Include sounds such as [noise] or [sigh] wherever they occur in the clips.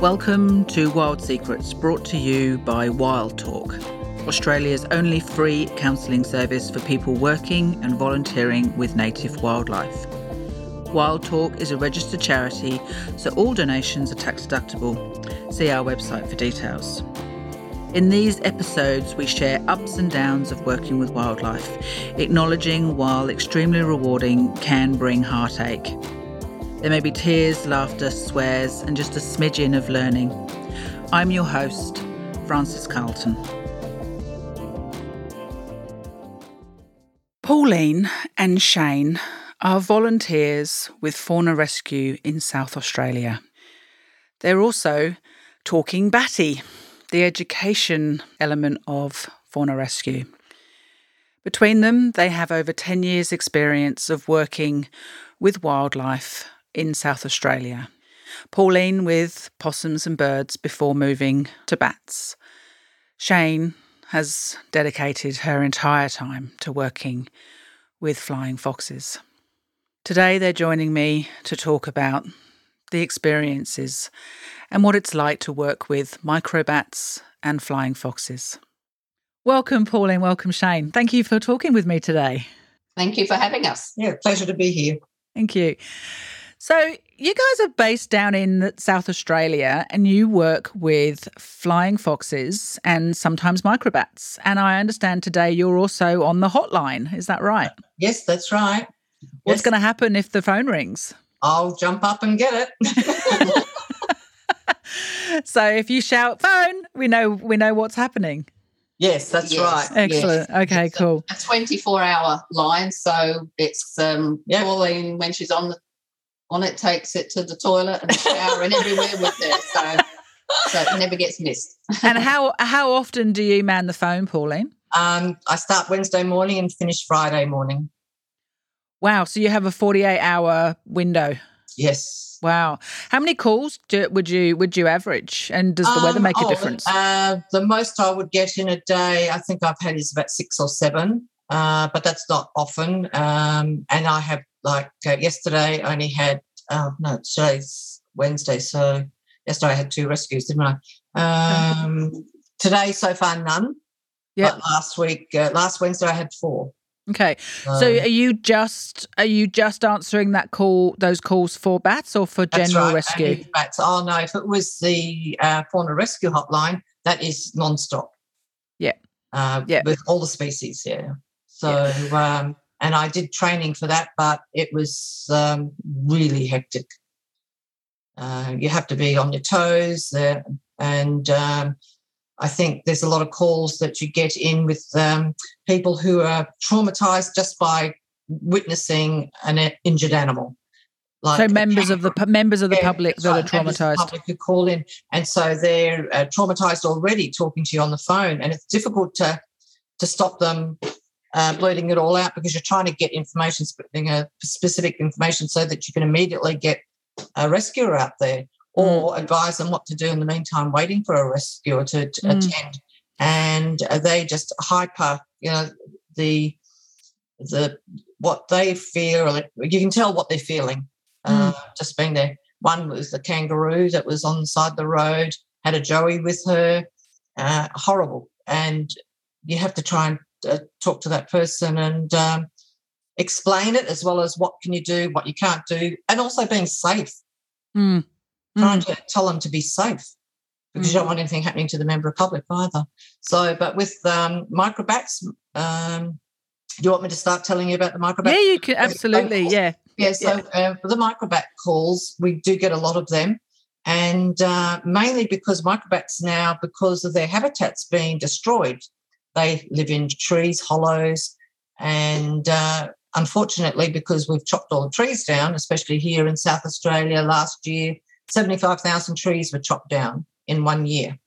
Welcome to Wild Secrets, brought to you by Wild Talk, Australia's only free counselling service for people working and volunteering with native wildlife. Wild Talk is a registered charity, so all donations are tax deductible. See our website for details. In these episodes, we share ups and downs of working with wildlife, acknowledging while extremely rewarding can bring heartache. There may be tears, laughter, swears, and just a smidgen of learning. I'm your host, Frances Carlton. Pauline and Shane are volunteers with Fauna Rescue in South Australia. They're also Talking Batty, the education element of Fauna Rescue. Between them, they have over 10 years' experience of working with wildlife in South Australia. Pauline with possums and birds before moving to bats. Shane has dedicated her entire time to working with flying foxes. Today they're joining me to talk about the experiences and what it's like to work with microbats and flying foxes. Welcome, Pauline. Welcome, Shane. Thank you for talking with me today. Thank you for having us. Yeah, pleasure to be here. Thank you. So, you guys are based down in South Australia and you work with flying foxes and sometimes microbats. And I understand today you're also on the hotline. Is that right? Yes, that's right. What's Yes. going to happen if the phone rings? I'll jump up and get it. [laughs] So if you shout phone, we know we know what's happening. yes, that's Yes. right. Excellent. Okay, It's a- cool. A 24 hour line. So it's um, Yep. Pauline, when she's on the on it, takes it to the toilet and the shower and everywhere with it. So, so it never gets missed. And how how often do you man the phone, Pauline? Um, I start Wednesday morning and finish Friday morning. Wow, so you have a 48 hour window. Yes. Wow. How many calls do, would you would you average? And does the weather Um, make a oh, difference? Uh, the most I would get in a day, I think I've had is about six or seven, uh, but that's not often. Um, and I have like uh, yesterday, I only had uh, no today's Wednesday, so yesterday I had two rescues, didn't I? Um, today so far none. But last week, uh, last Wednesday I had four. Okay. Um, So are you just are you just answering that call those calls for bats or for general right, rescue? Bats. Oh no, if it was the uh, fauna rescue hotline, that is non-stop. Yeah. Uh, Yeah. With all the species, yeah. So, um, and I did training for that, but it was um, really hectic. Uh, you have to be on your toes, uh, and um, I think there's a lot of calls that you get in with um, people who are traumatized just by witnessing an uh, injured animal. Like so members of the members of the public that are members of the traumatized. Public who call in, and so they're uh, traumatized already talking to you on the phone, and it's difficult to to stop them uh, blurting it all out because you're trying to get information, sp- you know, specific information, so that you can immediately get a rescuer out there or advise them what to do in the meantime, waiting for a rescuer to, to Mm. attend. And they just hyper, you know, the the what they feel. You can tell what they're feeling uh, just being there. One was the kangaroo that was on the side of the road, had a joey with her, uh, horrible. And you have to try and uh, talk to that person and um, explain it as well as what can you do, what you can't do, and also being safe. Mm. Trying Mm. to tell them to be safe because you don't want anything happening to the member of public either. So, but with um, microbats, um, do you want me to start telling you about the microbats? Yeah, you can absolutely. calls. Yeah. Yeah, so uh, the microbat calls, we do get a lot of them. And uh, mainly because microbats now, because of their habitats being destroyed, they live in trees, hollows. And uh, unfortunately, because we've chopped all the trees down, especially here in South Australia last year, 75,000 trees were chopped down in one year,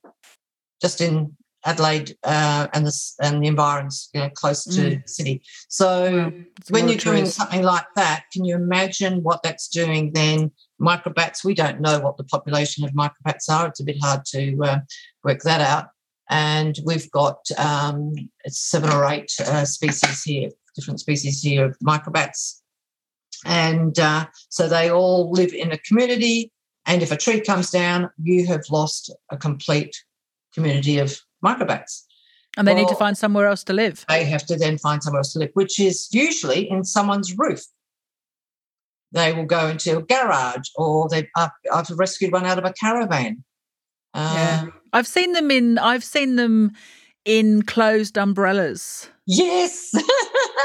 just in Adelaide uh, and, the, and the environs, you know, close to the city. So Wow. When you're doing trees. something like that, can you imagine what that's doing then? Microbats, we don't know what the population of microbats are. It's a bit hard to uh, work that out. And we've got um, seven or eight uh, species here, different species here of microbats. And uh, so they all live in a community And if a tree comes down, you have lost a complete community of microbats. And they need to find somewhere else to live. They have to then find somewhere else to live, which is usually in someone's roof. They will go into a garage or they I've, I've rescued one out of a caravan. Yeah. I've seen them in I've seen them in closed umbrellas. Yes,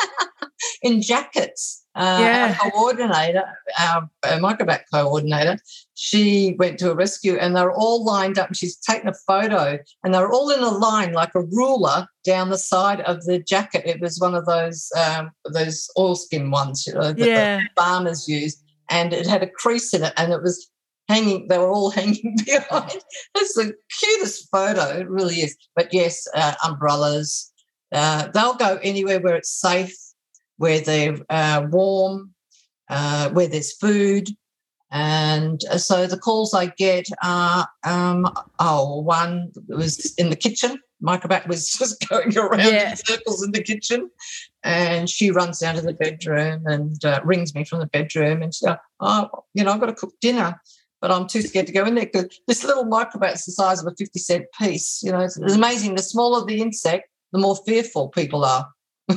[laughs] in jackets. Uh, Yeah. Our coordinator, our uh, microbat coordinator, she went to a rescue and they're all lined up and she's taken a photo and they're all in a line like a ruler down the side of the jacket. It was one of those um, those oilskin ones you know, that the farmers use, and it had a crease in it and it was hanging. They were all [laughs] hanging behind. [laughs] It's the cutest photo. It really is. But yes, uh, umbrellas. Uh, they'll go anywhere where it's safe, where they're uh, warm, uh, where there's food. And uh, so the calls I get are, um, oh, one was in the kitchen. Microbat was [laughs] just going around Yeah. in circles in the kitchen. And she runs down to the bedroom and uh, rings me from the bedroom and she, oh, you know, I've got to cook dinner, but I'm too scared to go in there because this little microbat's the size of a 50 cent piece. You know, it's, it's amazing. The smaller the insect, the more fearful people are. [laughs]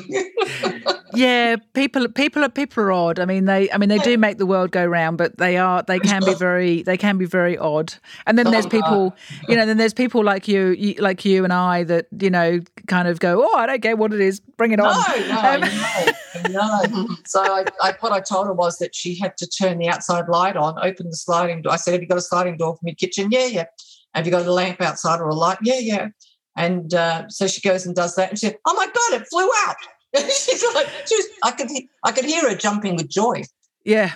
Yeah, people people are people are odd. I mean they I mean they do make the world go round, but they are they can be [laughs] very they can be very odd. And then there's people, you know, then there's people like you, you like you and I that, you know, kind of go, "Oh, I don't get what it is. Bring it No, on." no, [laughs] Um, no, no. So I, I, what I told her was that she had to turn the outside light on, open the sliding door. I said, "Have you got a sliding door from your kitchen?" Yeah, yeah. Have you got a lamp outside or a light? Yeah, yeah. And uh, so she goes and does that, and she said, "Oh my god, it flew out!" [laughs] She's like, she was, I could, I could hear her jumping with joy Yeah.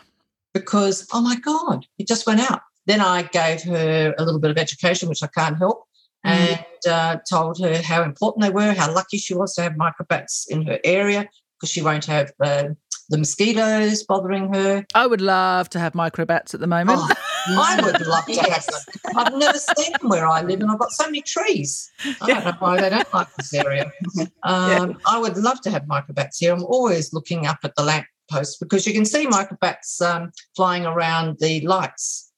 because, oh my god, it just went out. Then I gave her a little bit of education, which I can't help, Mm. and uh, told her how important they were, how lucky she was to have microbats in her area because she won't have uh, the mosquitoes bothering her. I would love to have microbats at the moment. Oh, I would love to have them. I've never seen them where I live, and I've got so many trees. I don't know why they don't like this area. [laughs] Um, I would love to have microbats here. I'm always looking up at the lamp post because you can see microbats um, flying around the lights,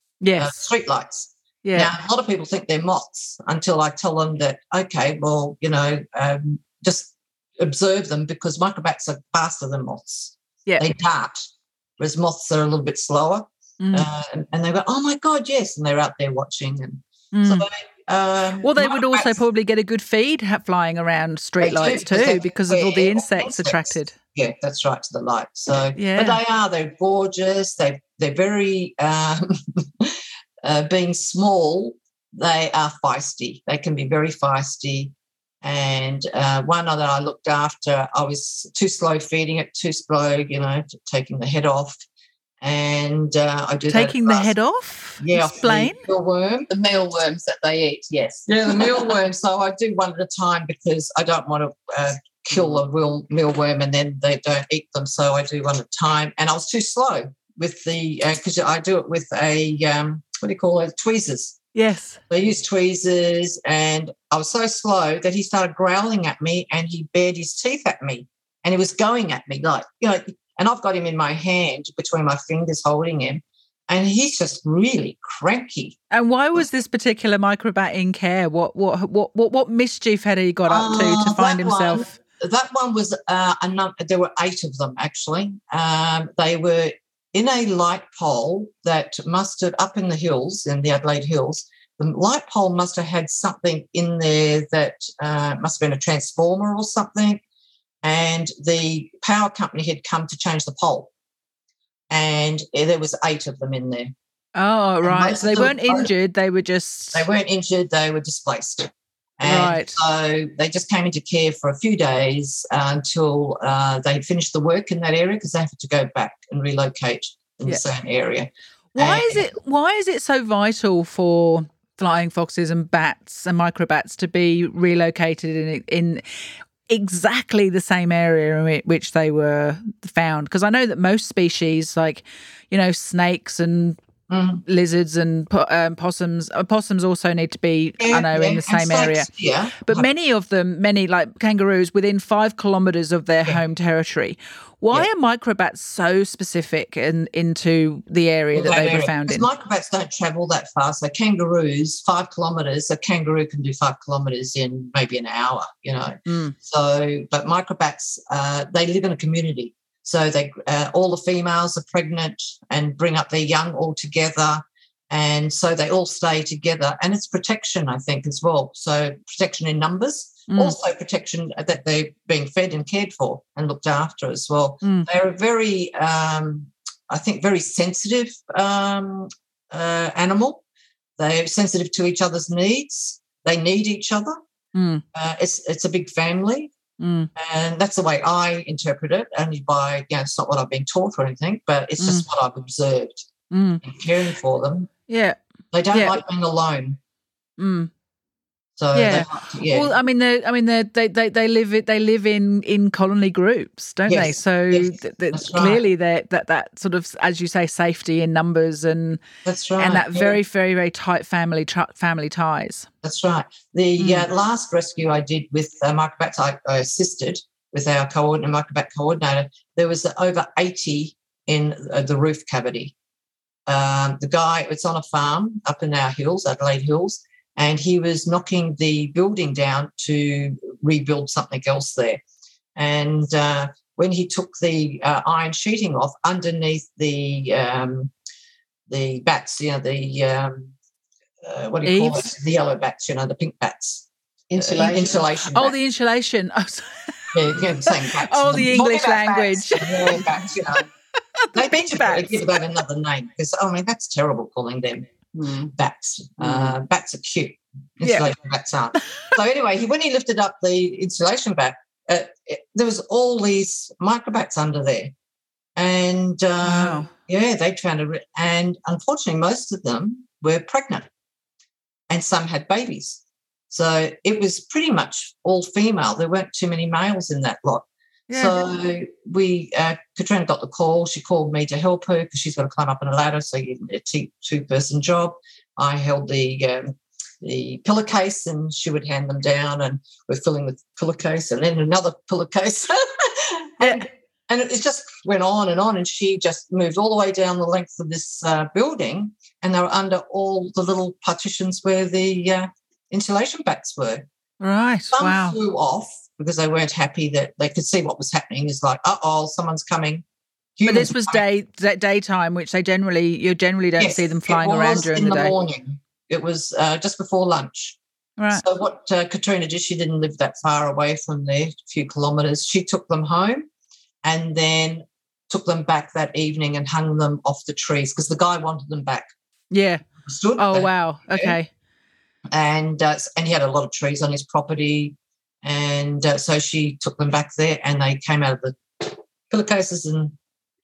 uh, street lights. Yeah. Now, a lot of people think they're moths until I tell them that, okay, well, you know, um, just observe them because microbats are faster than moths. Yeah. They dart, whereas moths are a little bit slower. Mm, Uh, and, they go, oh my God, yes. And they're out there watching. And mm. so, um, Well, they would also probably get a good feed flying around streetlights because too, because of all the insects insects. attracted. Yeah, that's right to the light. So, Yeah. but they are, they're gorgeous. They, they're very, um, [laughs] uh, being small, they are feisty. They can be very feisty. And uh, one that I looked after, I was too slow feeding it, too slow, you know, taking the head off. And uh, I did that Taking the head off? Yeah, off the Explain. mealworm. The mealworms that they eat, yes. Yeah, the mealworm. So I do one at a time because I don't want to uh, kill a real mealworm and then they don't eat them. So I do one at a time. And I was too slow with the because I do it with a um, what do you call it? Tweezers. Yes. I use tweezers, and I was so slow that he started growling at me and he bared his teeth at me, and he was going at me like you know. And I've got him in my hand between my fingers, holding him, and he's just really cranky. And why was this particular microbat in care? What what what what, what mischief had he got up to Ah, to find that one- himself? that one was uh, a num- there were eight of them actually. Um, they were in a light pole that must have up in the hills in the Adelaide Hills. The light pole must have had something in there that uh, must have been a transformer or something, and the power company had come to change the pole, and there was eight of them in there. Oh, right. So they weren't both- injured. They were just They weren't injured; they were displaced. And Right. So they just came into care for a few days uh, until uh, they finished the work in that area because they had to go back and relocate in Yeah. the same area. Why is it why is it so vital for flying foxes and bats and microbats to be relocated in in exactly the same area in which they were found? Because I know that most species, like you know, snakes and Mm. lizards and po- um, possums. Uh, possums also need to be, I know, in the and same area. Yeah, But many of them, many like kangaroos, within five kilometres of their Yeah. home territory. Why Yeah. are microbats so specific in, into the area that they were found in? Microbats don't travel that far. So kangaroos, five kilometres, a kangaroo can do five kilometres in maybe an hour, you know. Mm. So, but microbats, uh, they live in a community. So they, uh, all the females are pregnant and bring up their young all together. And so they all stay together. And it's protection, I think, as well. So protection in numbers, Mm. also protection that they're being fed and cared for and looked after as well. Mm. They're a very, um, I think, very sensitive um, uh, animal. They're sensitive to each other's needs. They need each other. Mm. Uh, it's it's a big family, Mm. and that's the way I interpret it. Only by you know, it's not what I've been taught or anything, but it's just what I've observed Mm. in caring for them. Yeah. They don't Yeah. like being alone, Mm. So Yeah. to, yeah. Well, I mean, they I mean, they they they they live it. They live in in colony groups, don't they? So yes, th- th- that's right. clearly, that that sort of, as you say, safety in numbers and that's right. and that yeah. very very very tight family tr- family ties. That's right. The Mm. uh, last rescue I did with uh, microbats, I, I assisted with our coordinator, microbat coordinator. There was over 80 in uh, the roof cavity. Um, the guy, it's on a farm up in our hills, Adelaide Hills, and he was knocking the building down to rebuild something else there. And uh, when he took the uh, iron sheeting off underneath the um, the bats, you know, the um, uh, what do you call it? The yellow bats, you know, the pink bats. Uh, Insulation. insulation. Oh, bats. the insulation. Oh, [laughs] sorry. yeah, yeah, the same bats. Oh, the Talking English about language. Bats, yeah, bats, you know. [laughs] they pink should bats. give that another name because I mean that's terrible calling them Mm. bats. Uh, bats are cute. Yeah. Insulation bats aren't. so anyway, he, when he lifted up the insulation bat, uh, it, there was all these microbats under there, and uh, Wow. yeah, they found it. And unfortunately, most of them were pregnant, and some had babies. So it was pretty much all female. There weren't too many males in that lot. Yeah. So we, uh, Katrina got the call. She called me to help her because she's got to climb up on a ladder. So you a t- two-person job. I held the um, the pillowcase, and she would hand them down, and we're filling the pillowcase, and then another pillowcase, [laughs] and and it just went on and on. And she just moved all the way down the length of this uh, building, and they were under all the little partitions where the uh, insulation bats were. right. Some Wow. flew off because they weren't happy that they could see what was happening. It's like, uh oh, someone's coming. But this was day da- daytime, which they generally you generally don't Yes, see them flying around during in the day. morning. It was uh, just before lunch. Right. So what uh, Katrina did, she didn't live that far away from there, a few kilometres. She took them home and then took them back that evening and hung them off the trees because the guy wanted them back. Yeah. Oh wow. Okay. and uh, and he had a lot of trees on his property, and uh, so she took them back there, and they came out of the pillowcases, and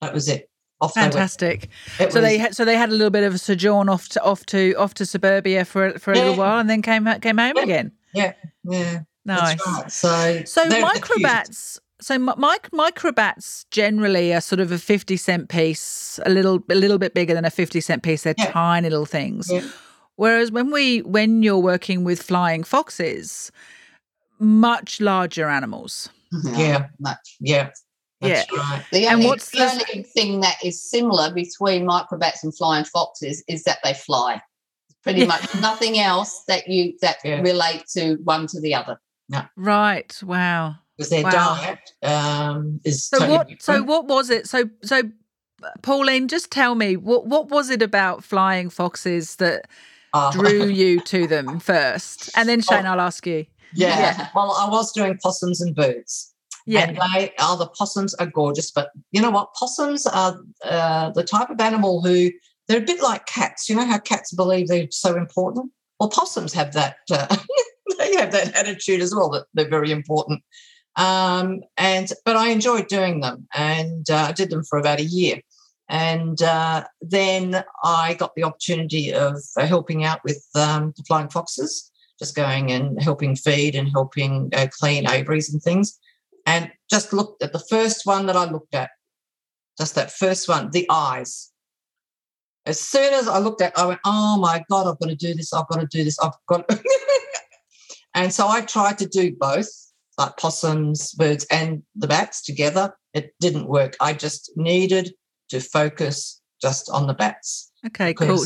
that was it. Off Fantastic. they So they had so they had a little bit of a sojourn off to off to off to suburbia for for a little while, and then came came home Yeah. again. yeah, yeah. Nice. right. So So they're the cutest. microbats. So mic- microbats generally are sort of a fifty cent piece, a little a little bit bigger than a fifty cent piece. They're Yeah. tiny little things. Yeah. Whereas when we when you're working with flying foxes, much larger animals. Yeah. Much. Yeah, that's right. The And only, what's the the- only thing that is similar between microbats and flying foxes is that they fly. Pretty Yeah. much nothing else that you that Yeah. relate to one to the other. Yeah. Right. Wow. Because their Wow. diet um, is So totally what? So what was it? So so, Pauline, just tell me what what was it about flying foxes that Uh, drew [laughs] you to them first, and then Shane, I'll ask you. Yeah. Yeah. Well, I was doing possums and birds. Yeah. And they are the possums are gorgeous, but you know what? Possums are uh, the type of animal who they're a bit like cats. You know how cats believe they're so important. Well, possums have that. Uh, [laughs] they have that attitude as well that they're very important. Um, and but I enjoyed doing them, and uh, I did them for about a year. And uh, then I got the opportunity of uh, helping out with um, the flying foxes, just going and helping feed and helping uh, clean aviaries and things and just looked at the first one that I looked at, just that first one, the eyes. As soon as I looked at, I went, "Oh my god, I've got to do this! I've got to do this! I've got." and so I tried to do both, like possums, birds, and the bats together. It didn't work. I just needed to focus just on the bats. Okay, cool.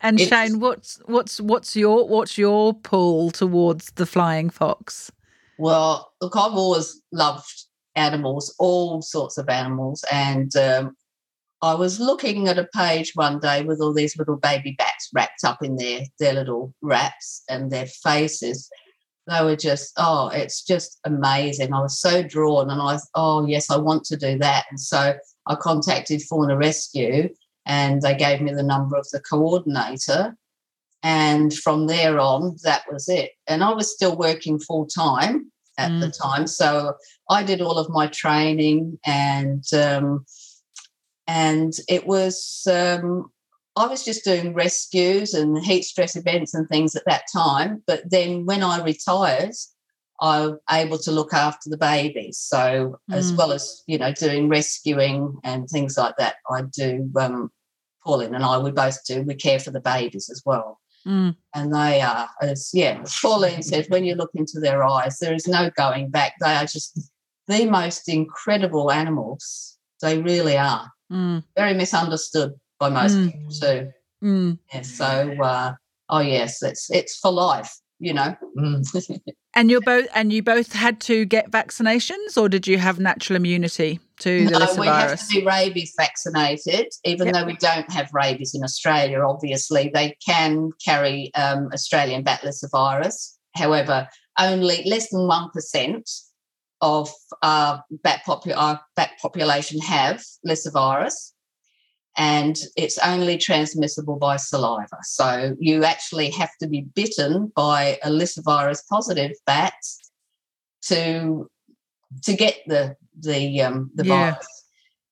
And Shane, what's what's what's your what's your pull towards the flying fox? Well, look, I've always loved animals, all sorts of animals, and um, I was looking at a page one day with all these little baby bats wrapped up in their their little wraps and their faces. They were just, oh, it's just amazing. I was so drawn, and I, oh yes, I want to do that. And so I contacted Fauna Rescue, and they gave me the number of the coordinator. And from there on, that was it. And I was still working full time at mm. the time, so I did all of my training, and um, and it was um, I was just doing rescues and heat stress events and things at that time. But then when I retired, I was able to look after the babies. So mm. as well as you know doing rescuing and things like that, I do. Um, Pauline and I, we both do. We care for the babies as well. Mm. And they are, as yeah, Pauline said, when you look into their eyes, there is no going back. They are just the most incredible animals. They really are. Mm. Very misunderstood by most mm. people too. Mm. Yeah, so, uh, oh yes, it's it's for life you know. Mm. [laughs] and you're both and you both had to get vaccinations, or did you have natural immunity to the no, we have to be rabies vaccinated, even yep. though we don't have rabies in Australia. Obviously, they can carry um, Australian bat virus. However, only less than one percent of our bat, popu- our bat population have virus and it's only transmissible by saliva. So you actually have to be bitten by a lyssavirus positive bat to to get the the um, the yeah. virus.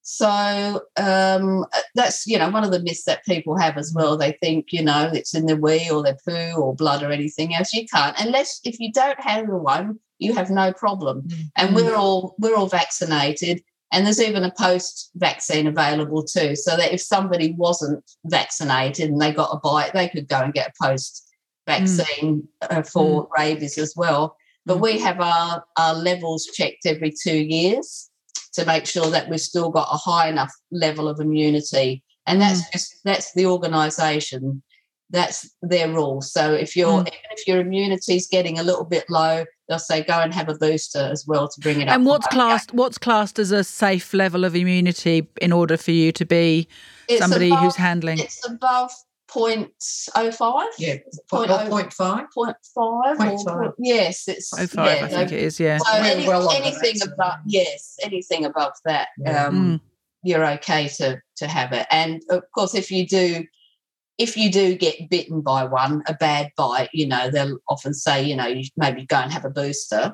So um, that's you know one of the myths that people have as well. They think you know it's in their wee or their poo or blood or anything else. You can't unless if you don't have the one, you have no problem. Mm-hmm. And we're all we're all vaccinated and there's even a post vaccine available too, so that if somebody wasn't vaccinated and they got a bite, they could go and get a post vaccine mm. for mm. rabies as well. But mm. we have our, our levels checked every two years to make sure that we've still got a high enough level of immunity. And that's mm. just that's the organisation that's their rule. So if your mm. if your immunity is getting a little bit low, they'll say go and have a booster as well to bring it up. And what's classed what's classed as a safe level of immunity in order for you to be it's somebody above, who's handling? It's above 0.05 yeah point, oh, point five point five, point five. yes it's 05, yeah, i think it is yeah so any, well anything above yes anything above that yeah. um, mm. you're okay to to have it and of course if you do if you do get bitten by one, a bad bite, you know, they'll often say, you know, you maybe go and have a booster,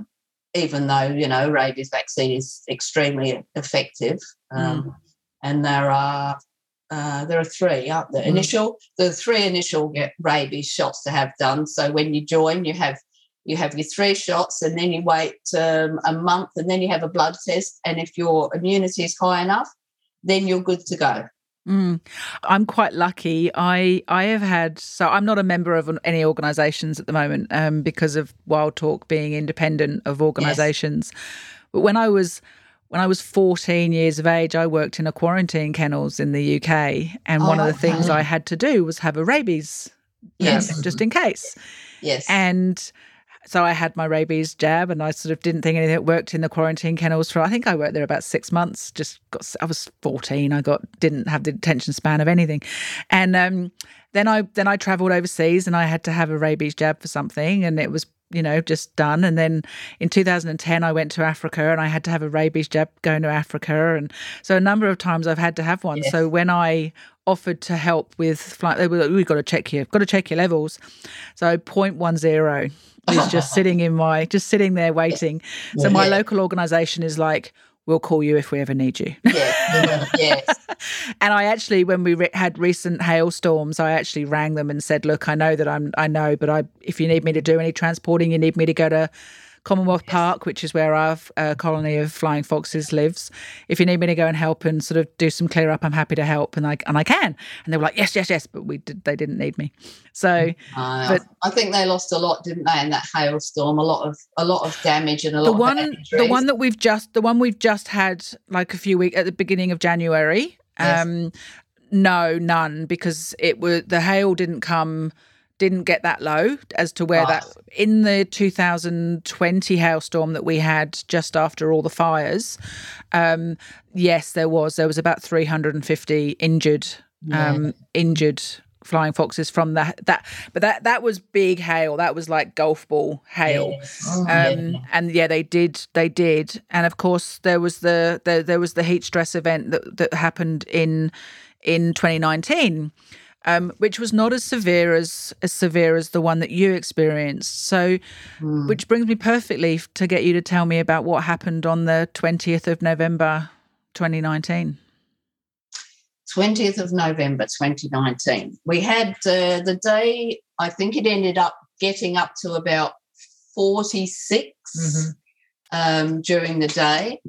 even though, you know, rabies vaccine is extremely effective. Um, mm. And there are uh, there are three, aren't there? Mm. Initial, the three initial yeah. rabies shots to have done. So when you join, you have you have your three shots, and then you wait um, a month, and then you have a blood test. And if your immunity is high enough, then you're good to go. Mm. I'm quite lucky. I I have had so I'm not a member of any organisations at the moment um, because of Wild Talk being independent of organisations. Yes. But when I was when I was 14 years of age, I worked in a quarantine kennels in the UK, and oh, one of the things I had to do was have a rabies yes. just in case. Yes, and so I had my rabies jab, and I sort of didn't think anything. It worked in the quarantine kennels for I think I worked there about six months. Just got I was fourteen. I got didn't have the attention span of anything, and um, then I then I travelled overseas, and I had to have a rabies jab for something, and it was you know just done. And then in 2010, I went to Africa, and I had to have a rabies jab going to Africa, and so a number of times I've had to have one. Yes. So when I offered to help with flight, they were like, "We've got to check you, got to check your levels." So 0.10 is just [laughs] sitting in my just sitting there waiting. So yeah. my local organisation is like, we'll call you if we ever need you. Yeah, yes. [laughs] and I actually, when we re- had recent hailstorms, I actually rang them and said, "Look, I know that I'm, I know, but I, if you need me to do any transporting, you need me to go to Commonwealth Park, which is where our uh, colony of flying foxes lives. If you need me to go and help and sort of do some clear up, I'm happy to help, and I and I can. And they were like, yes, yes, yes, but we did. They didn't need me. So, Uh, but I think they lost a lot, didn't they, in that hailstorm? A lot of a lot of damage and a lot the of one, the one that we've just, the one we've just had, like a few weeks at the beginning of January. Yes. Um, no, none, because it was the hail didn't come, didn't get that low as to where that in the 2020 hailstorm that we had just after all the fires. Um, yes, there was there was about 350 injured, um, injured flying foxes from that that, but that that was big hail. That was like golf ball hail. Yes. Oh, Um, and yeah, they did. They did. And of course, there was the, the there was the heat stress event that that happened in in 2019, um, which was not as severe as as severe as the one that you experienced. So, Mm. which brings me perfectly to get you to tell me about what happened on the 20th of November, 2019. 20th of November 2019. We had uh, the day, I think it ended up getting up to about 46 Mhm. um, during the day.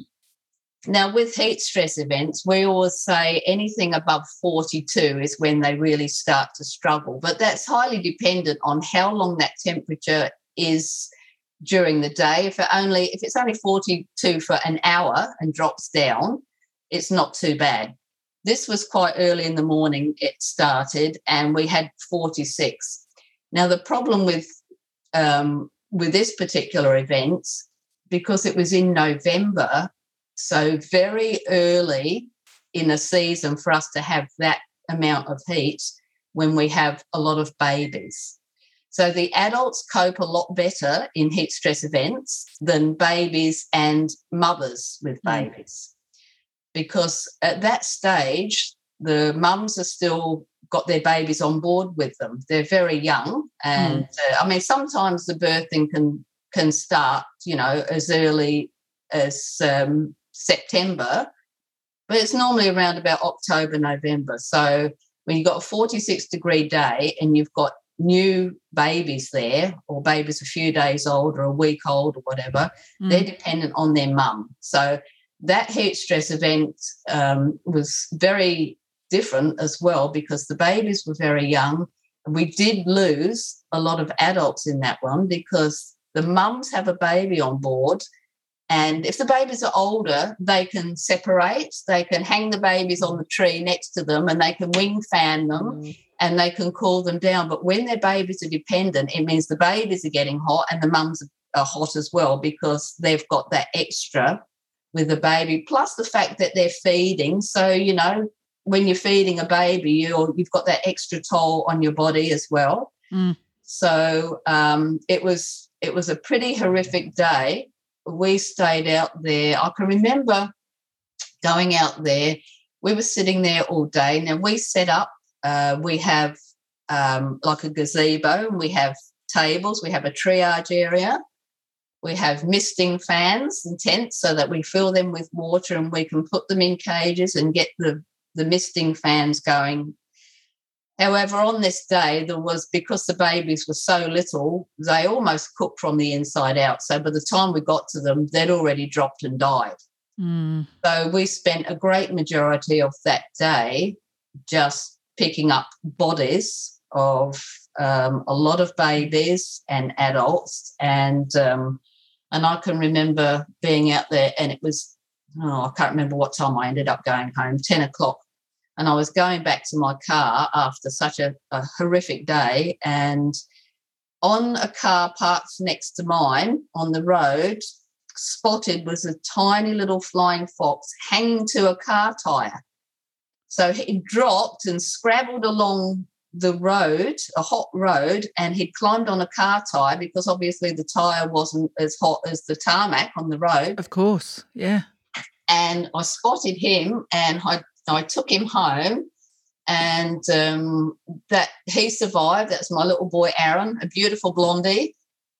Now, with heat stress events, we always say anything above 42 is when they really start to struggle, but that's highly dependent on how long that temperature is during the day. If it only if it's only 42 for an hour and drops down, it's not too bad. This was quite early in the morning it started and we had 46. Now the problem with um, with this particular event because it was in November, so very early in a season for us to have that amount of heat when we have a lot of babies. So the adults cope a lot better in heat stress events than babies and mothers with Mm. babies. Because at that stage, the mums are still got their babies on board with them. They're very young. And uh, I mean, sometimes the birthing can can start, you know, as early as um, September, but it's normally around about October, November. So when you've got a 46 degree day and you've got new babies there, or babies a few days old or a week old or whatever, they're dependent on their mum. So that heat stress event um, was very different as well because the babies were very young. We did lose a lot of adults in that one because the mums have a baby on board. And if the babies are older, they can separate, they can hang the babies on the tree next to them and they can wing fan them Mm. and they can cool them down. But when their babies are dependent, it means the babies are getting hot and the mums are hot as well because they've got that extra with the baby, plus the fact that they're feeding. So, you know, when you're feeding a baby, you're, you've got that extra toll on your body as well. Mm. So um, it was it was a pretty horrific day. We stayed out there. I can remember going out there. We were sitting there all day. Now we set up. Uh, we have um, like a gazebo, and we have tables. We have a triage area. We have misting fans and tents so that we fill them with water and we can put them in cages and get the, the misting fans going. However, on this day, there was because the babies were so little, they almost cooked from the inside out. So by the time we got to them, they'd already dropped and died. Mm. So we spent a great majority of that day just picking up bodies of um, a lot of babies and adults, and um, and I can remember being out there, and it was oh I can't remember what time I ended up going home, ten o'clock, and I was going back to my car after such a, a horrific day, and on a car parked next to mine on the road spotted was a tiny little flying fox hanging to a car tire. So he dropped and scrabbled along the road, a hot road, and he'd climbed on a car tire because obviously the tire wasn't as hot as the tarmac on the road. Of course. Yeah. And I spotted him and I, I took him home. And um, that he survived. That's my little boy Aaron, a beautiful blondie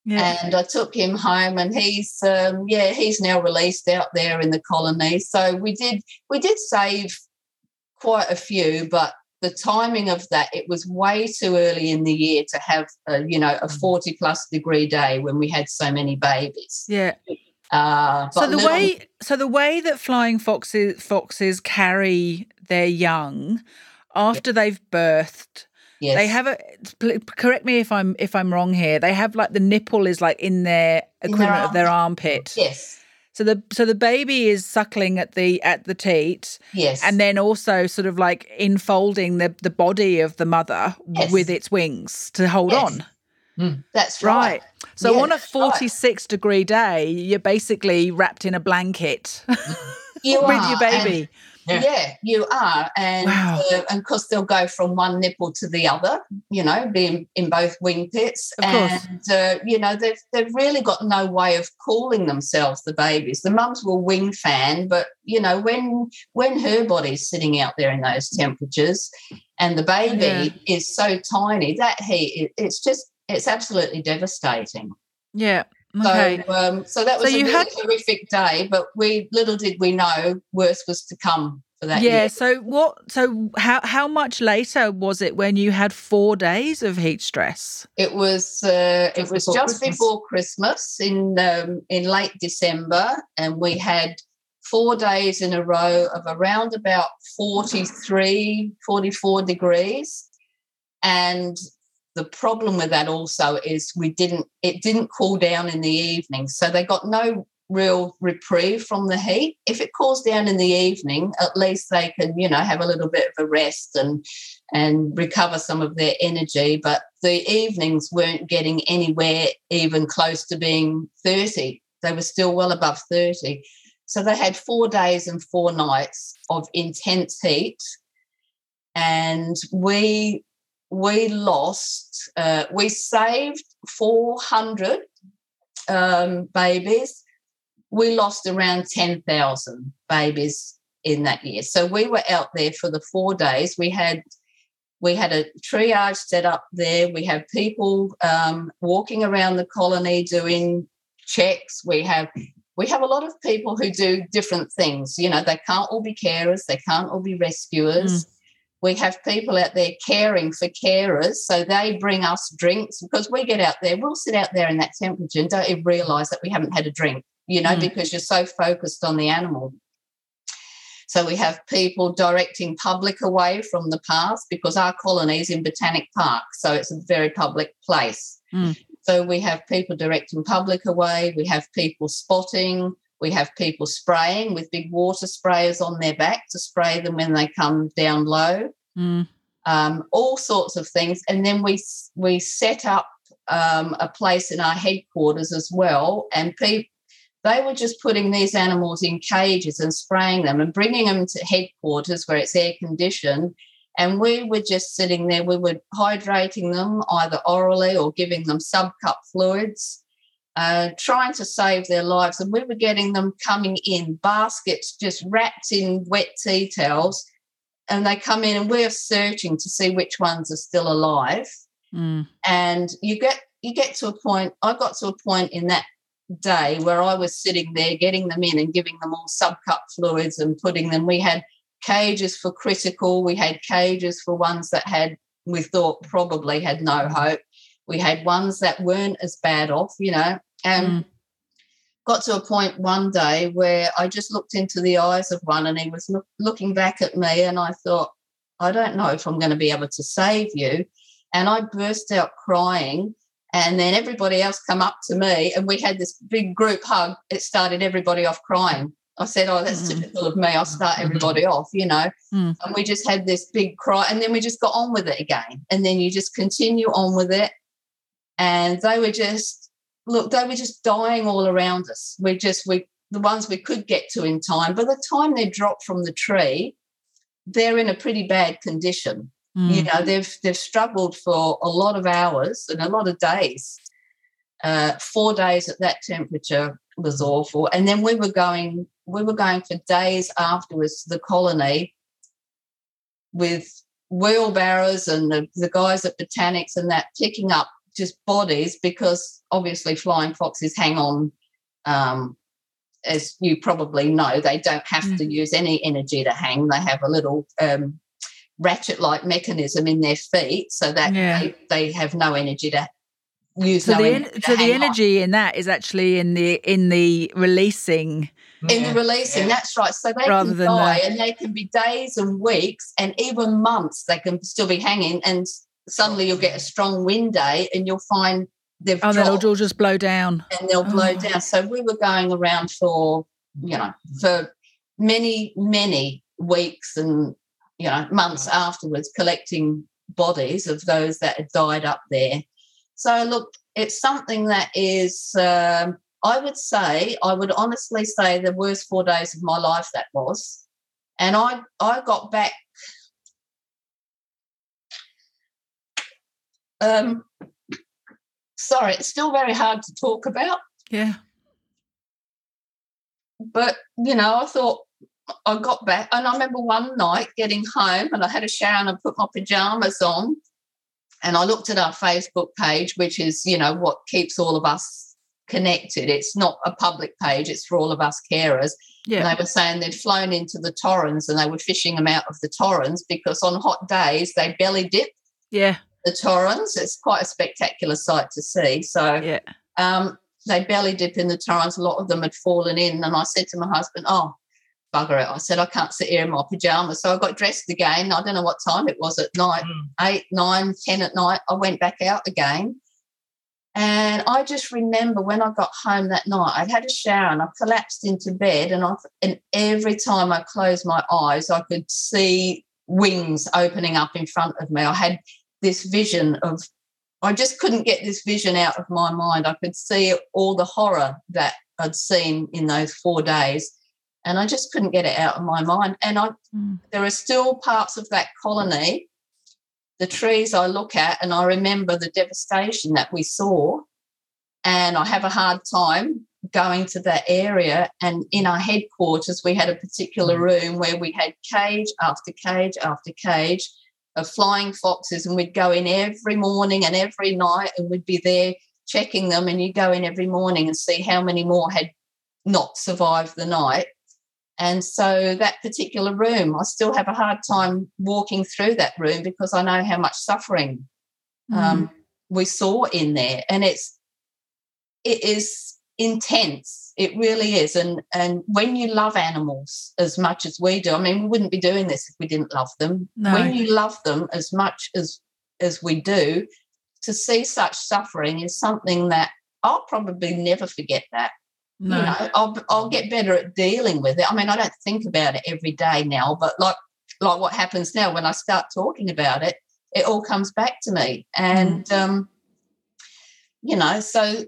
Yeah. and I took him home, and he's um, yeah he's now released out there in the colony. So we did we did save quite a few, but the timing of that, it was way too early in the year to have, a, you know, a Mm. 40 plus degree day when we had so many babies. Yeah. Uh, So the little- way so the way that flying foxes foxes carry their young after they've birthed, yes, they have a correct me if I'm if I'm wrong here. They have like the nipple is like in their In their equivalent of their armpit. yes, So the so the baby is suckling at the at the teat yes, and then also sort of like enfolding the the body of the mother Yes. with its wings to hold Yes. on. That's right. Right. So Yeah, on a that's right. 46 degree day, you're basically wrapped in a blanket [laughs] You [laughs] with are, your and- baby. Yeah. Yeah, you are, and Wow. uh, and because they'll go from one nipple to the other, you know, being in both wing pits, Of and uh, you know they've they've really got no way of cooling themselves. The babies, the mums will wing fan, but you know when when her body's sitting out there in those temperatures, and the baby is so tiny, that heat, it, it's just it's absolutely devastating. Yeah. Okay. So, um, so that So was a you really had- horrific day, but we little did we know worse was to come for that yeah. year. So what? So how how much later was it when you had four days of heat stress? It was uh, it Just was before just Christmas. before Christmas in um, in late December, and we had four days in a row of around about 43, 44 degrees, and the problem with that also is we didn't it didn't cool down in the evening, so they got no real reprieve from the heat. If it cools down in the evening, at least they can you know have a little bit of a rest and and recover some of their energy. But the evenings weren't getting anywhere even close to being 30. They were still well above 30. So they had four days and four nights of intense heat. And we we lost, uh, we saved 400 um, babies. We lost around 10,000 babies in that year. So we were out there for the four days. We had we had a triage set up there. We have people um, walking around the colony doing checks. We have we have a lot of people who do different things. You know, they can't all be carers. They can't all be rescuers. We have people out there caring for carers, so they bring us drinks because we get out there. We'll sit out there in that temperature and don't even realise that we haven't had a drink. You know, Mm. because you're so focused on the animal. So we have people directing public away from the path because our colony is in Botanic Park, so it's a very public place. Mm. So we have people directing public away. We have people spotting. We have people spraying with big water sprayers on their back to spray them when they come down low. Mm. Um, all sorts of things, and then we we set up um, a place in our headquarters as well, and people they were just putting these animals in cages and spraying them and bringing them to headquarters where it's air conditioned. And we were just sitting there, we were hydrating them either orally or giving them subcut fluids, uh, trying to save their lives. And we were getting them coming in baskets just wrapped in wet tea towels. And they come in and we're searching to see which ones are still alive Mm. and you get you get to a point i got to a point in that day where i was sitting there getting them in and giving them all subcut fluids and putting them we had cages for critical we had cages for ones that had we thought probably had no hope we had ones that weren't as bad off you know and Mm. got to a point one day where i just looked into the eyes of one and he was look, looking back at me and i thought i don't know if i'm going to be able to save you and I burst out crying. And then everybody else come up to me, and we had this big group hug. It started everybody off crying. I said, "Oh, that's Mm. typical of me. I'll start everybody off," you know. Mm. And we just had this big cry, and then we just got on with it again. And then you just continue on with it. And they were just look, they were just dying all around us. We just we the ones we could get to in time. By the time they dropped from the tree, they're in a pretty bad condition you Mm. know they've they've struggled for a lot of hours and a lot of days uh, four days at that temperature was awful and then we were going we were going for days afterwards to the colony with wheelbarrows and the, the guys at botanics and that picking up just bodies because obviously flying foxes hang on um, as you probably know they don't have to use any energy to hang they have a little um, ratchet like mechanism in their feet so that Yeah. they, they have no energy to use So no the energy en- to so the hang on. energy in that is actually in the in the releasing. in Yeah. the releasing. Yeah. That's right. So they Rather can than die, the- and they can be days and weeks, and even months. They can still be hanging, and suddenly you'll get a strong wind day, and you'll find they've Oh, then it'll all just blow down. and they'll blow Oh. down. So we were going around for you know for many many weeks and you know months afterwards, collecting bodies of those that had died up there. So look, it's something that is. Um, I would say, I would honestly say, the worst four days of my life that was, and I I got back. Um, sorry, it's still very hard to talk about, Yeah. but you know, I thought I got back, and I remember one night getting home, and I had a shower and I put my pajamas on, and I looked at our Facebook page, which is you know what keeps all of us connected. It's not a public page; it's for all of us carers. And Yeah. they were saying they'd flown into the Torrens and they were fishing them out of the Torrens because on hot days they belly dip Yeah. The Torrens. It's quite a spectacular sight to see. So Yeah. um, they belly dip in the Torrens. A lot of them had fallen in. And I said to my husband, Oh, bugger it. I said, I can't sit here in my pajamas. So I got dressed again. I don't know what time it was at night Mm. eight, nine, ten at night. I went back out again. And I just remember when I got home that night, I'd had a shower and I collapsed into bed. And I and every time I closed my eyes, I could see wings opening up in front of me. I had this vision of I just couldn't get this vision out of my mind. I could see all the horror that I'd seen in those four days. And I just couldn't get it out of my mind. And I Mm. there are still parts of that colony, the trees I look at, and I remember the devastation that we saw. And I have a hard time going to that area. And in our headquarters, we had a particular room where we had cage after cage after cage of flying foxes. And we'd go in every morning and every night, and we'd be there checking them. And you'd go in every morning and see how many more had not survived the night. And so that particular room, I still have a hard time walking through that room because I know how much suffering Mm. um, we saw in there, and it's it is intense. It really is. And and when you love animals as much as we do, I mean, we wouldn't be doing this if we didn't love them. No. When you love them as much as as we do, to see such suffering is something that I'll probably never forget. That no. you know, I'll I'll get better at dealing with it. I mean, I don't think about it every day now, but like like what happens now when I start talking about it, it all comes back to me. And um, you know, so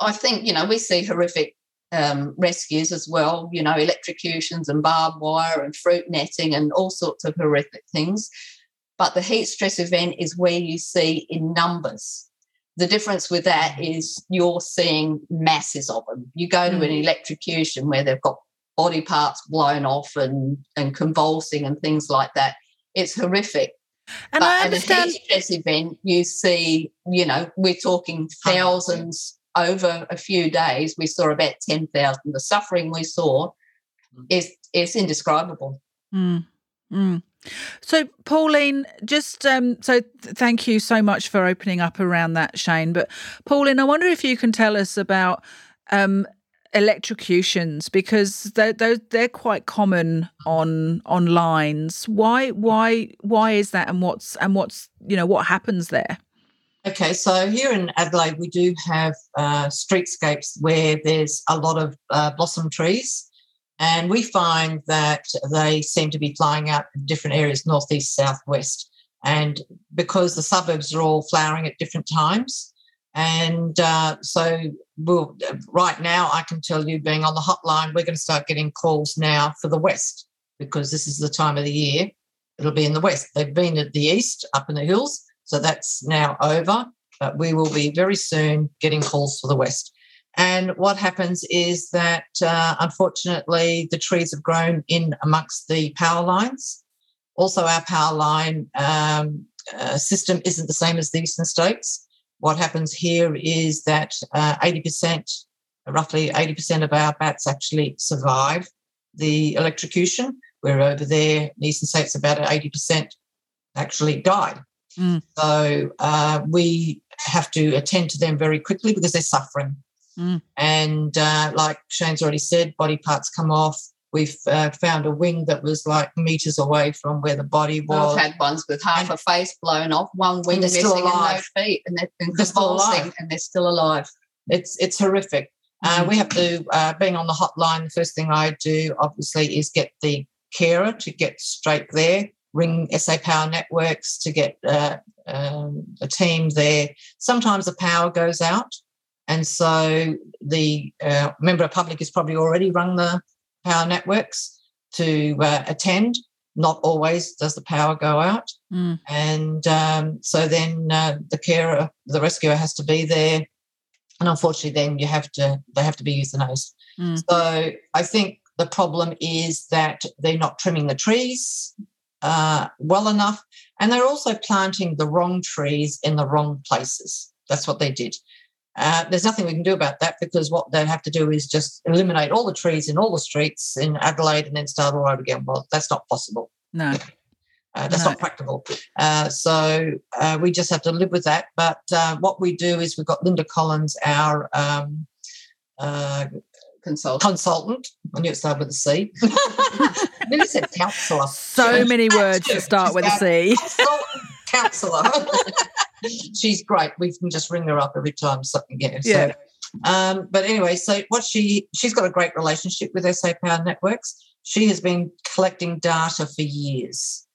I think, you know, we see horrific um, rescues as well, you know, electrocutions and barbed wire and fruit netting and all sorts of horrific things. But the heat stress event is where you see in numbers. The difference with that is you're seeing masses of them. You go to an electrocution where they've got body parts blown off and, and convulsing and things like that. It's horrific. And but I at understand. a heat stress event, you see, you know, we're talking thousands over a few days. We saw about 10,000. The suffering we saw is, is indescribable. Mm, mm. So, Pauline, just um, so th- thank you so much for opening up around that, Shane. But, Pauline, I wonder if you can tell us about um, electrocutions because they're, they're they're quite common on on lines. Why why why is that, and what's and what's you know what happens there? Okay, so here in Adelaide, we do have uh, streetscapes where there's a lot of uh, blossom trees, and we find that they seem to be flying out in different areas northeast, southwest. And because the suburbs are all flowering at different times, and uh, so we'll, right now, I can tell you, being on the hotline, we're going to start getting calls now for the west because this is the time of the year. It'll be in the west. They've been at the east, up in the hills, so that's now over. But we will be very soon getting calls for the west. And what happens is that uh, unfortunately the trees have grown in amongst the power lines. Also, our power line um, uh, system isn't the same as the eastern states. What happens here is that uh, 80%, roughly 80% of our bats actually survive the electrocution. We're over there, in the eastern states, about 80% actually died. Mm. So uh, we have to attend to them very quickly because they're suffering. Mm. And uh, like Shane's already said, body parts come off. We've uh, found a wing that was like meters away from where the body was. I've had ones with half a face blown off, one wing they're missing, still and no feet, and they're, and They're still alive. and they're still alive. It's it's horrific. Uh, we have to, uh, being on the hotline, the first thing I do obviously is get the carer to get straight there, ring SA Power Networks to get uh, um, a team there. Sometimes the power goes out, and so the uh, member of public has probably already rung the power networks to uh, attend. Not always does the power go out. Mm. And um, so then uh, the carer, the rescuer has to be there. And unfortunately, then you have to, they have to be euthanized. Mm. So I think the problem is that they're not trimming the trees uh, well enough. And they're also planting the wrong trees in the wrong places. That's what they did. Uh, there's nothing we can do about that because what they have to do is just eliminate all the trees in all the streets in Adelaide and then start all over again. Well, that's not possible. No. Uh, that's No. not practical. Uh, so uh, we just have to live with that. But uh, what we do is we've got Linda Collins, our um, uh, Consult. consultant. I knew it started with a C. [laughs] Nearly said counsellor. So many words to She's start with a our C. Counsellor. [laughs] She's great. We can just ring her up every time something gets. Yeah. So, um, but anyway, so what she she's got a great relationship with SA Power Networks. She has been collecting data for years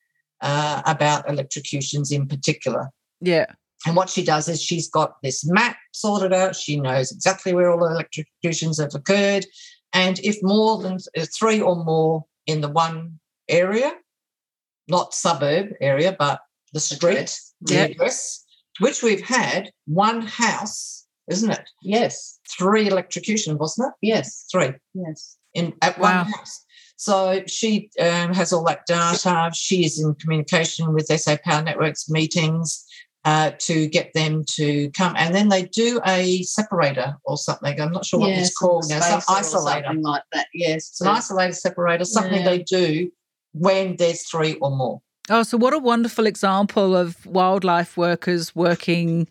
uh, about electrocutions in particular. Yeah. And what she does is she's got this map sorted out. She knows exactly where all the electrocutions have occurred. And if more than three or more in the one area, not suburb area, but the street, the Yeah. address, which we've had one house, isn't it? Yes. Three electrocution, wasn't it? Yes. Three Yes. in at Wow. one house. So she um, has all that data. She is in communication with SA Power Networks meetings uh, to get them to come, and then they do a separator or something. I'm not sure what Yes, it's called now. Some isolator. something like that. Yes. It's an isolator separator. Something Yeah. they do when there's three or more. Oh, so what a wonderful example of wildlife workers working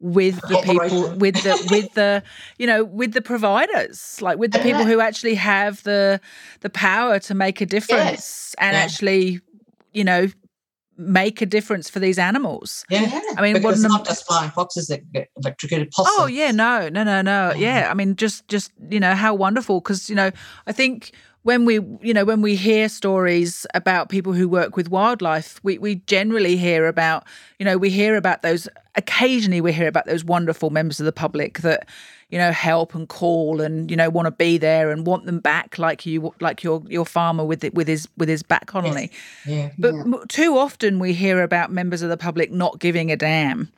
with the people with the with the you know with the providers like with the people Yeah. who actually have the the power to make a difference and Yeah. actually you know make a difference for these animals Yeah. Yeah. i mean because an it's not just flying foxes that get electrocuted. Possums. Oh yeah, no, no, no, no. Mm. Yeah, I mean, just, just you know, how wonderful. Because you know, I think when we, you know, when we hear stories about people who work with wildlife, we we generally hear about, you know, we hear about those. Occasionally, we hear about those wonderful members of the public that, you know, help and call and you know want to be there and want them back, like you, like your your farmer with it with his with his bat colony. Yeah. But Yeah. too often we hear about members of the public not giving a damn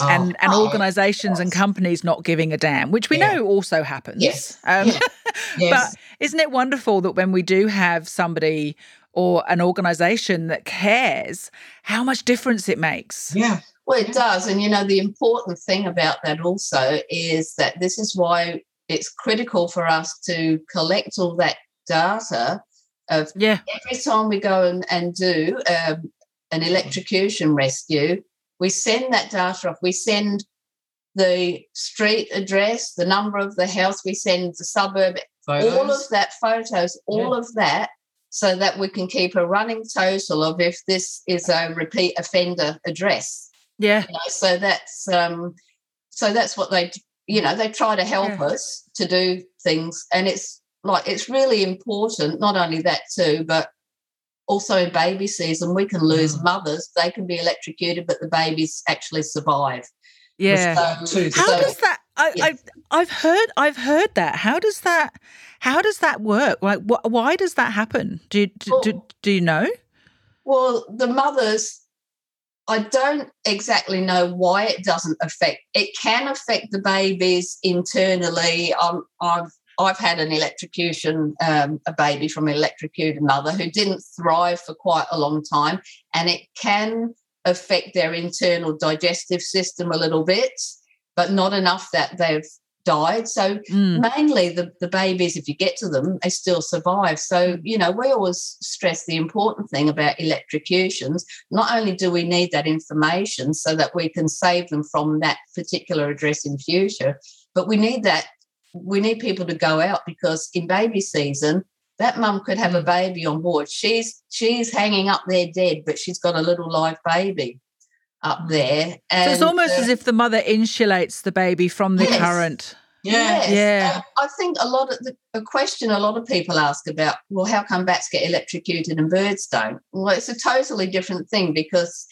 Oh. and and Oh, organizations and companies not giving a damn, which we Yeah. know also happens. Yes. Um, Yeah. [laughs] yes. But isn't it wonderful that when we do have somebody or an organization that cares, how much difference it makes? yeah. Well, it does. And, you know, the important thing about that also is that this is why it's critical for us to collect all that data of Yeah. every time we go and, and do um, an electrocution rescue, we send that data off. We send the street address, the number of the house, we send the suburb, all of that photos, all of that, so that we can keep a running total of if this is a repeat offender address Yeah. you know, so that's um so that's what they you know they try to help Yeah. us to do things and it's like it's really important not only that too but also in baby season we can lose Mm. mothers they can be electrocuted but the babies actually survive Yeah. So- How So- does that? I, Yeah. I I've heard I've heard that. How does that? How does that work? Like, wh- why does that happen? Do you, do, do, do you know? well the mothers I don't exactly know why it doesn't affect. It can affect the babies internally. Um, I've I've had an electrocution, um, a baby from an electrocuted mother who didn't thrive for quite a long time, and it can affect their internal digestive system a little bit, but not enough that they've died. So Mm. mainly the, the babies, if you get to them, they still survive. So, you know, we always stress the important thing about electrocutions. Not only do we need that information so that we can save them from that particular address in future, but we need that, we need people to go out because in baby season, that mum could have a baby on board. She's she's hanging up there dead, but she's got a little live baby up there. And, So it's almost uh, as if the mother insulates the baby from the Yes. current. Yeah. Yes. Yeah. And I think a lot of the a question a lot of people ask about, well, how come bats get electrocuted and birds don't? Well, it's a totally different thing because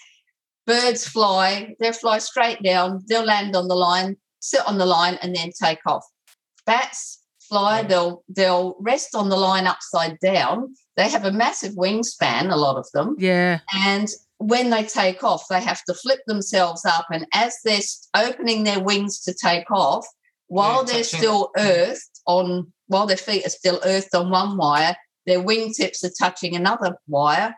birds fly, they fly straight down, they'll land on the line, sit on the line, and then take off. Bats fly, they'll they'll rest on the line upside down. They have a massive wingspan, a lot of them. Yeah. And when they take off, they have to flip themselves up. And as they're opening their wings to take off, while Yeah, they're still earthed on, while their feet are still earthed on one wire, their wingtips are touching another wire,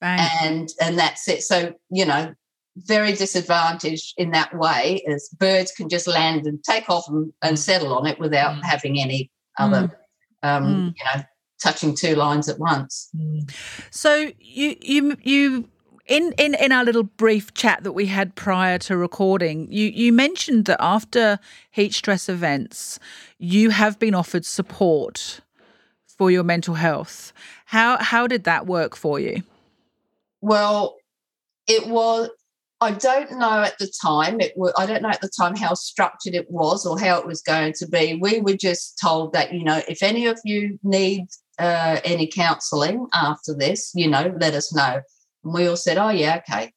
Bang. and and that's it. So you know, very disadvantaged in that way, as birds can just land and take off and, and settle on it without Mm. having any other, um, you know, touching two lines at once. Mm. So you you you in in in our little brief chat that we had prior to recording, you you mentioned that after heat stress events, you have been offered support for your mental health. How how did that work for you? Well, it was. I don't know at the time. It was. I don't know at the time how structured it was or how it was going to be. We were just told that you know if any of you need uh, any counselling after this, you know, let us know. And we all said, "Oh yeah, okay."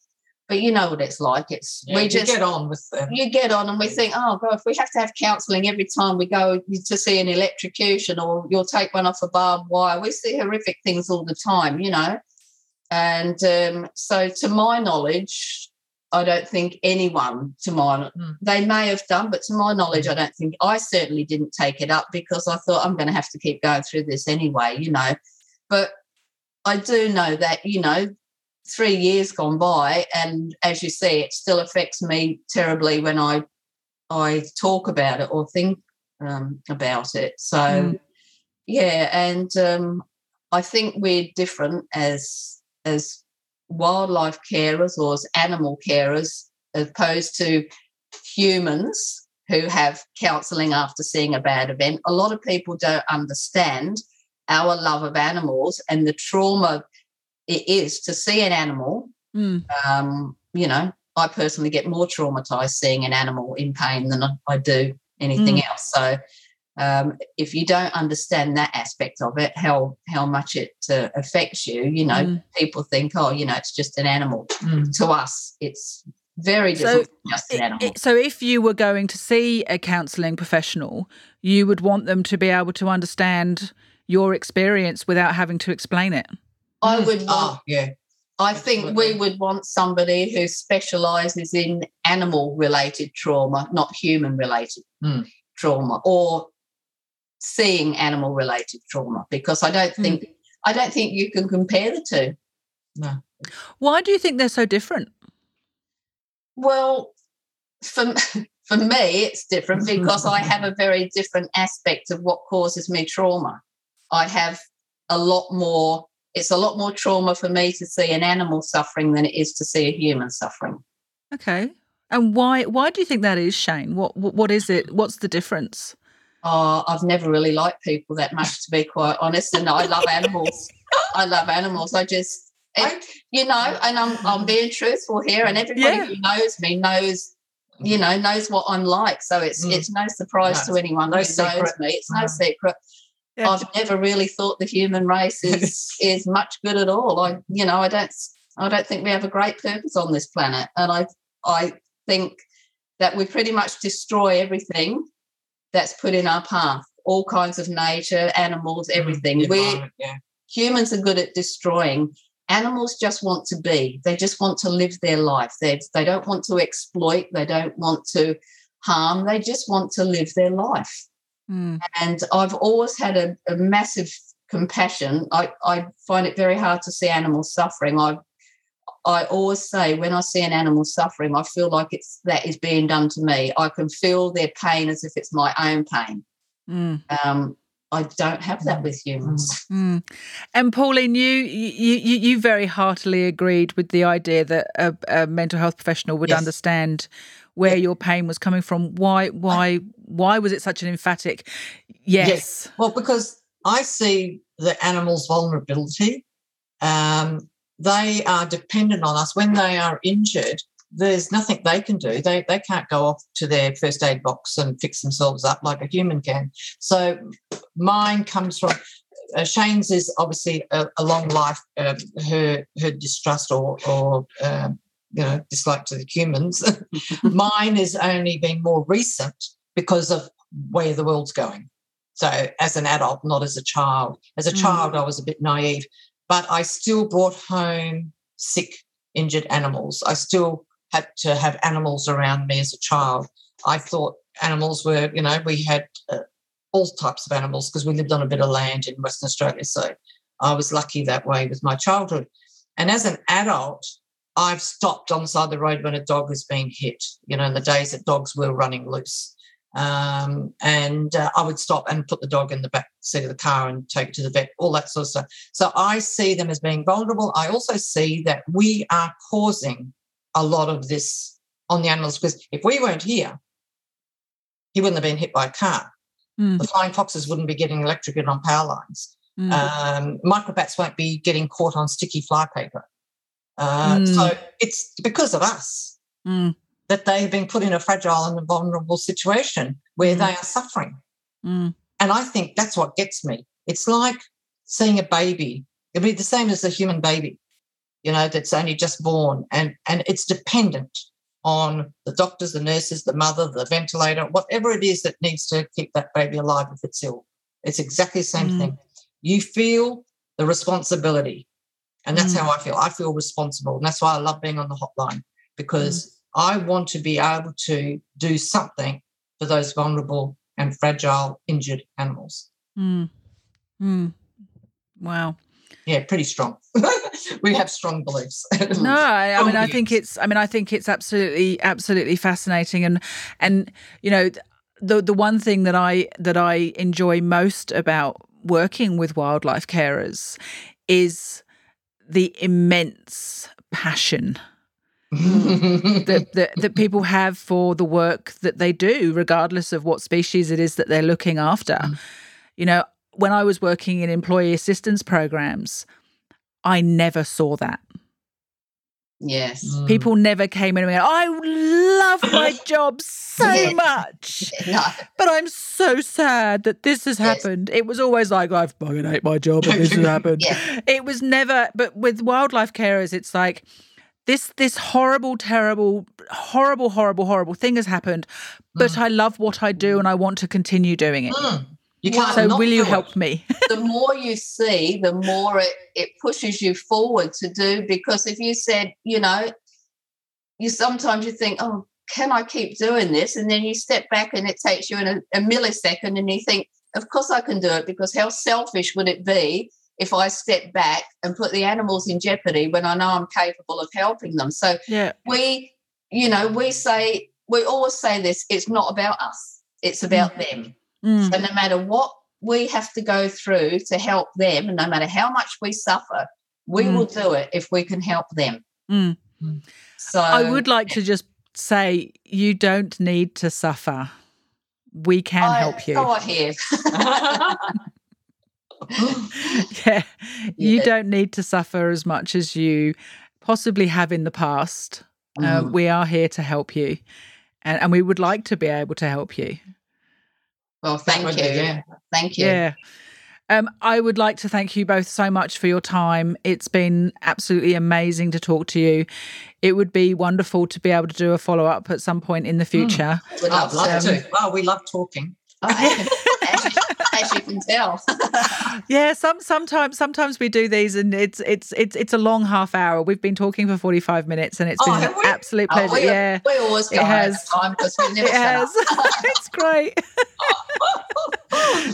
But you know what it's like. It's Yeah, we you just get on with them. you get on and we think, oh God, if we have to have counselling every time we go to see an electrocution or you'll take one off a barbed wire, we see horrific things all the time, you know. And um, so, to my knowledge, I don't think anyone, to my Hmm. they may have done, but to my knowledge, I don't think I certainly didn't take it up because I thought I'm going to have to keep going through this anyway, you know. But I do know that, you know, three years gone by, and as you see, it still affects me terribly when I I talk about it or think um, about it. So, Mm. yeah, and um, I think we're different as as wildlife carers or as animal carers, as opposed to humans who have counselling after seeing a bad event. A lot of people don't understand our love of animals and the trauma it is to see an animal Mm. um, you know, I personally get more traumatized seeing an animal in pain than I- do anything else. So, um, if you don't understand that aspect of it, how how much it uh, affects you, you know, Mm. people think, oh, you know, it's just an animal. Mm. To us, it's very So different from just an animal. I- so if you were going to see a counselling professional, you would want them to be able to understand your experience without having to explain it. I Mm. would want Oh, yeah. I think we would want somebody who specializes in animal related trauma, not human related Mm. trauma or seeing animal related trauma because I don't think I don't think you can compare the two. No. Why do you think they're so different? Well, for [laughs] for me it's different because I have a [laughs] very different aspect of what causes me trauma. I have a lot more it's a lot more trauma for me to see an animal suffering than it is to see a human suffering. Okay. And why why do you think that is, Shane? What what, what is it? What's the difference? Oh, I've never really liked people that much, to be quite honest. And I love animals. I love animals. I just, it, you know, and I'm I'm being truthful here, and everybody Yeah. who knows me knows, you know, knows what I'm like. So it's Mm. it's no surprise No, to anyone no who knows me. It's no Mm. secret. Yeah. I've never really thought the human race is [laughs] is much good at all. I, you know, I don't I don't think we have a great purpose on this planet, and I I think that we pretty much destroy everything that's put in our path. All kinds of nature, animals, mm, everything. The We yeah. humans are good at destroying. Animals just want to be. They just want to live their life. They they don't want to exploit. They don't want to harm. They just want to live their life Mm. and I've always had a, a massive compassion. I, I find it very hard to see animals suffering. I I always say when I see an animal suffering, I feel like it's that is being done to me. I can feel their pain as if it's my own pain. Mm. Um, I don't have that with humans. Mm. And Pauline, you, you you you very heartily agreed with the idea that a, a mental health professional would Yes. understand where your pain was coming from. Why why why was it such an emphatic yes? Well, because I see the animal's vulnerability. Um, they are dependent on us when they are injured. There's nothing they can do. They they can't go off to their first aid box and fix themselves up like a human can. So mine comes from uh, Shane's is obviously a, a long life. Um, her her distrust or or um, you know dislike to the humans. [laughs] [laughs] mine is only been more recent because of where the world's going. So as an adult, not as a child. As a Mm. child, I was a bit naive, but I still brought home sick, injured animals. I still had to have animals around me as a child. I thought animals were, you know, we had uh, all types of animals because we lived on a bit of land in Western Australia. So I was lucky that way with my childhood. And as an adult, I've stopped on the side of the road when a dog has been hit, you know, in the days that dogs were running loose. Um, and uh, I would stop and put the dog in the back seat of the car and take it to the vet, all that sort of stuff. So I see them as being vulnerable. I also see that we are causing a lot of this on the animals because if we weren't here, he wouldn't have been hit by a car. Mm. The flying foxes wouldn't be getting electrocuted on power lines. Mm. Um, microbats won't be getting caught on sticky flypaper. Uh, Mm. So it's because of us Mm. that they have been put in a fragile and vulnerable situation where Mm. they are suffering. Mm. And I think that's what gets me. It's like seeing a baby. It'll be the same as a human baby, you know, that's only just born and, and it's dependent on the doctors, the nurses, the mother, the ventilator, whatever it is that needs to keep that baby alive if it's ill. It's exactly the same Mm. thing. You feel the responsibility. And that's Mm. how I feel. I feel responsible. And that's why I love being on the hotline because I want to be able to do something for those vulnerable and fragile, injured animals. Mm. Mm. Wow. Yeah, pretty strong. [laughs] we have strong beliefs. [laughs] No, I, I mean, I think it's. I mean, I think it's absolutely, absolutely fascinating, and and you know, the the one thing that I that I enjoy most about working with wildlife carers is the immense passion [laughs] that, that that people have for the work that they do, regardless of what species it is that they're looking after. Mm. You know, when I was working in employee assistance programs, I never saw that. Yes. Mm. People never came in and went, I love my [laughs] job so Yeah. much, [laughs] No. but I'm so sad that this has Yes. happened. It was always like, I've fucking hate my job and this has [laughs] happened. Yeah. It was never, but with wildlife carers, it's like, this this horrible, terrible, horrible, horrible, horrible thing has happened, but I love what I do and I want to continue doing it. Mm. You can't. So will you it. help me? [laughs] the more you see, the more it, it pushes you forward to do. Because if you said, you know, you sometimes you think, oh, can I keep doing this? And then you step back and it takes you in a, a millisecond and you think, of course I can do it because how selfish would it be if I step back and put the animals in jeopardy when I know I'm capable of helping them? So Yeah. we, you know, we say, we always say this it's not about us, it's about mm. them. Mm. So no matter what we have to go through to help them, and no matter how much we suffer, we Mm. will do it if we can help them. Mm. So I would like to just say you don't need to suffer. We can I- help you. Oh, I have. yeah. You Yeah. don't need to suffer as much as you possibly have in the past. Uh, Mm. we are here to help you. And, and we would like to be able to help you. Well, thank you. be, yeah. Thank you. Yeah. Um, I would like to thank you both so much for your time. It's been absolutely amazing to talk to you. It would be wonderful to be able to do a follow up at some point in the future. Would I'd love to. to. Well, we love talking. as, [laughs] as you can tell. [laughs] Yeah, some sometimes sometimes we do these and it's it's it's it's a long half hour. We've been talking for 45 minutes and it's Oh, been an we? absolute Oh, pleasure. we, yeah. we always It has. time because we [laughs] never It shut has. up. [laughs] it's great.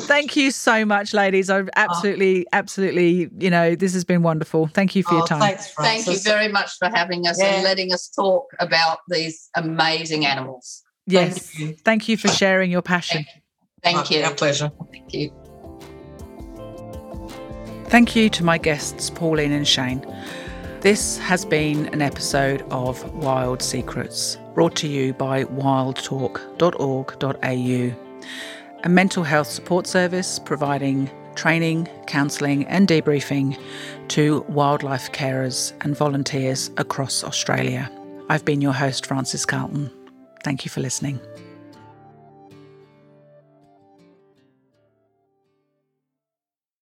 Thank you so much, ladies. I've oh. absolutely, absolutely, you know, this has been wonderful. Thank you for Oh, your time. thanks, Thank you very much for having us Yeah. and letting us talk about these amazing animals. yes. Thank you. Thank you for sharing your passion. Thank Oh, you. Our pleasure. Thank you. Thank you to my guests, Pauline and Shane. This has been an episode of Wild Secrets, brought to you by wildtalk.org.au, a mental health support service providing training, counselling, and debriefing to wildlife carers and volunteers across Australia. I've been your host, Francis Carlton. Thank you for listening.